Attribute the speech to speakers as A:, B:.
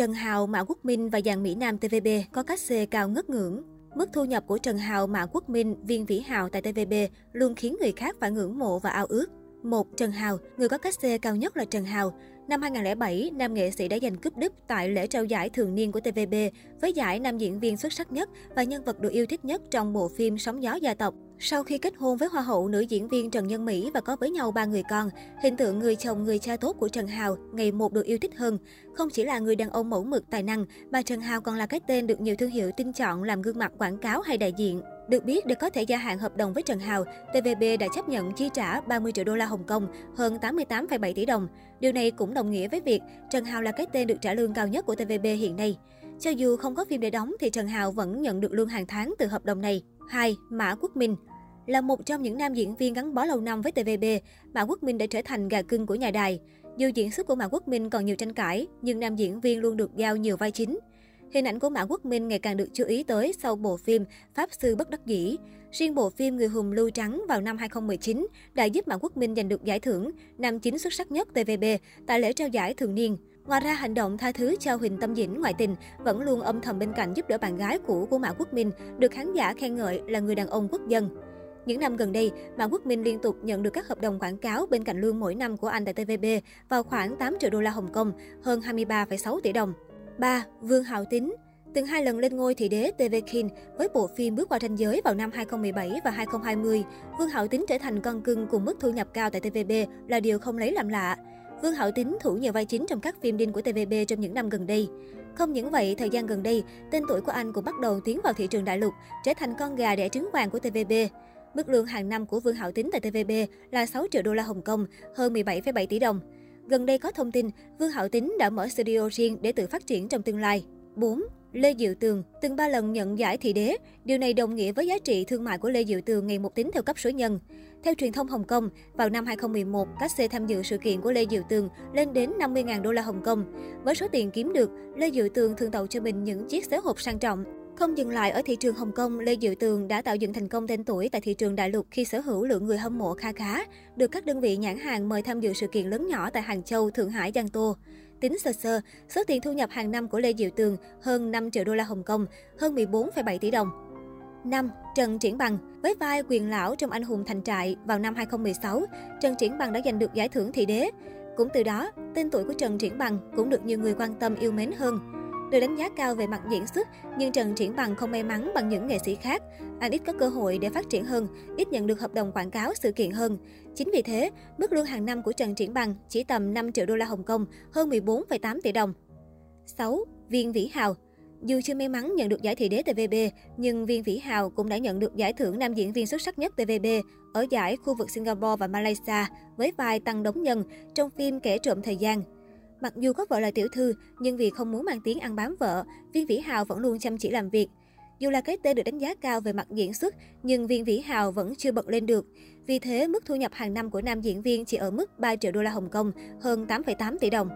A: Trần Hào, Mã Quốc Minh và dàn Mỹ Nam TVB có cách xê cao ngất ngưỡng. Mức thu nhập của Trần Hào, Mã Quốc Minh, Viên Vĩ Hào tại TVB luôn khiến người khác phải ngưỡng mộ và ao ước. Một Trần Hào, người có cách xê cao nhất là Trần Hào. Năm 2007, nam nghệ sĩ đã giành cúp đúp tại lễ trao giải thường niên của TVB với giải nam diễn viên xuất sắc nhất và nhân vật được yêu thích nhất trong bộ phim Sóng gió gia tộc. Sau khi kết hôn với hoa hậu nữ diễn viên Trần Nhân Mỹ và có với nhau ba người con, hình tượng người chồng người cha tốt của Trần Hào ngày một được yêu thích hơn. Không chỉ là người đàn ông mẫu mực tài năng, mà Trần Hào còn là cái tên được nhiều thương hiệu tin chọn làm gương mặt quảng cáo hay đại diện. Được biết, để có thể gia hạn hợp đồng với Trần Hào, TVB đã chấp nhận chi trả 30 triệu đô la Hồng Kông, hơn 88,7 tỷ đồng. Điều này cũng đồng nghĩa với việc Trần Hào là cái tên được trả lương cao nhất của TVB hiện nay. Cho dù không có phim để đóng thì Trần Hào vẫn nhận được lương hàng tháng từ hợp đồng này. 2. Mã Quốc Minh là một trong những nam diễn viên gắn bó lâu năm với TVB, Mã Quốc Minh đã trở thành gà cưng của nhà đài. Dù diễn xuất của Mã Quốc Minh còn nhiều tranh cãi, nhưng nam diễn viên luôn được giao nhiều vai chính. Hình ảnh của Mã Quốc Minh ngày càng được chú ý tới sau bộ phim Pháp Sư Bất Đắc Dĩ. Riêng bộ phim Người Hùng Lưu Trắng vào năm 2019 đã giúp Mã Quốc Minh giành được giải thưởng nam chính xuất sắc nhất TVB tại lễ trao giải thường niên. Ngoài ra, hành động tha thứ cho Huỳnh Tâm Dĩnh ngoại tình vẫn luôn âm thầm bên cạnh giúp đỡ bạn gái cũ của Mã Quốc Minh, được khán giả khen ngợi là người đàn ông quốc dân. Những năm gần đây, Mã Quốc Minh liên tục nhận được các hợp đồng quảng cáo bên cạnh lương mỗi năm của anh tại TVB vào khoảng 8 triệu đô la Hồng Kông, hơn 23,6 tỷ đồng. 3. Vương Hạo Tín Từng hai lần lên ngôi thị đế TV King với bộ phim Bước qua ranh giới vào năm 2017 và 2020, Vương Hạo Tín trở thành con cưng cùng mức thu nhập cao tại TVB là điều không lấy làm lạ. Vương Hạo Tín thủ nhiều vai chính trong các phim đinh của TVB trong những năm gần đây. Không những vậy, thời gian gần đây, tên tuổi của anh cũng bắt đầu tiến vào thị trường đại lục, trở thành con gà đẻ trứng vàng của TVB. Mức lương hàng năm của Vương Hạo Tín tại TVB là 6 triệu đô la Hồng Kông, hơn 17,7 tỷ đồng. Gần đây có thông tin, Vương Hạo Tính đã mở studio riêng để tự phát triển trong tương lai. 4. Lê Diệu Tường từng ba lần nhận giải thị đế. Điều này đồng nghĩa với giá trị thương mại của Lê Diệu Tường ngày một tính theo cấp số nhân. Theo truyền thông Hồng Kông, vào năm 2011, các xe tham dự sự kiện của Lê Diệu Tường lên đến 50.000 đô la Hồng Kông. Với số tiền kiếm được, Lê Diệu Tường thường tậu cho mình những chiếc xế hộp sang trọng. Không dừng lại ở thị trường Hồng Kông, Lê Diệu Tường đã tạo dựng thành công tên tuổi tại thị trường đại lục khi sở hữu lượng người hâm mộ kha khá, được các đơn vị nhãn hàng mời tham dự sự kiện lớn nhỏ tại Hàng Châu, Thượng Hải, Giang Tô. Tính sơ sơ, số tiền thu nhập hàng năm của Lê Diệu Tường hơn 5 triệu đô la Hồng Kông, hơn 14,7 tỷ đồng. 5. Trần Triển Bằng Với vai quyền lão trong Anh hùng thành trại vào năm 2016, Trần Triển Bằng đã giành được giải thưởng thị đế. Cũng từ đó, tên tuổi của Trần Triển Bằng cũng được nhiều người quan tâm yêu mến hơn. Được đánh giá cao về mặt diễn xuất, nhưng Trần Triển Bằng không may mắn bằng những nghệ sĩ khác. Anh ít có cơ hội để phát triển hơn, ít nhận được hợp đồng quảng cáo sự kiện hơn. Chính vì thế, mức lương hàng năm của Trần Triển Bằng chỉ tầm 5 triệu đô la Hồng Kông, hơn 14,8 tỷ đồng. 6. Viên Vĩ Hào dù chưa may mắn nhận được giải thị đế TVB, nhưng Viên Vĩ Hào cũng đã nhận được giải thưởng nam diễn viên xuất sắc nhất TVB ở giải khu vực Singapore và Malaysia với vai Tăng Đống Nhân trong phim Kẻ trộm thời gian. Mặc dù có vợ là tiểu thư, nhưng vì không muốn mang tiếng ăn bám vợ, Viên Vĩ Hào vẫn luôn chăm chỉ làm việc. Dù là cái tên được đánh giá cao về mặt diễn xuất, nhưng Viên Vĩ Hào vẫn chưa bật lên được. Vì thế, mức thu nhập hàng năm của nam diễn viên chỉ ở mức 3 triệu đô la Hồng Kông, hơn 8,8 tỷ đồng.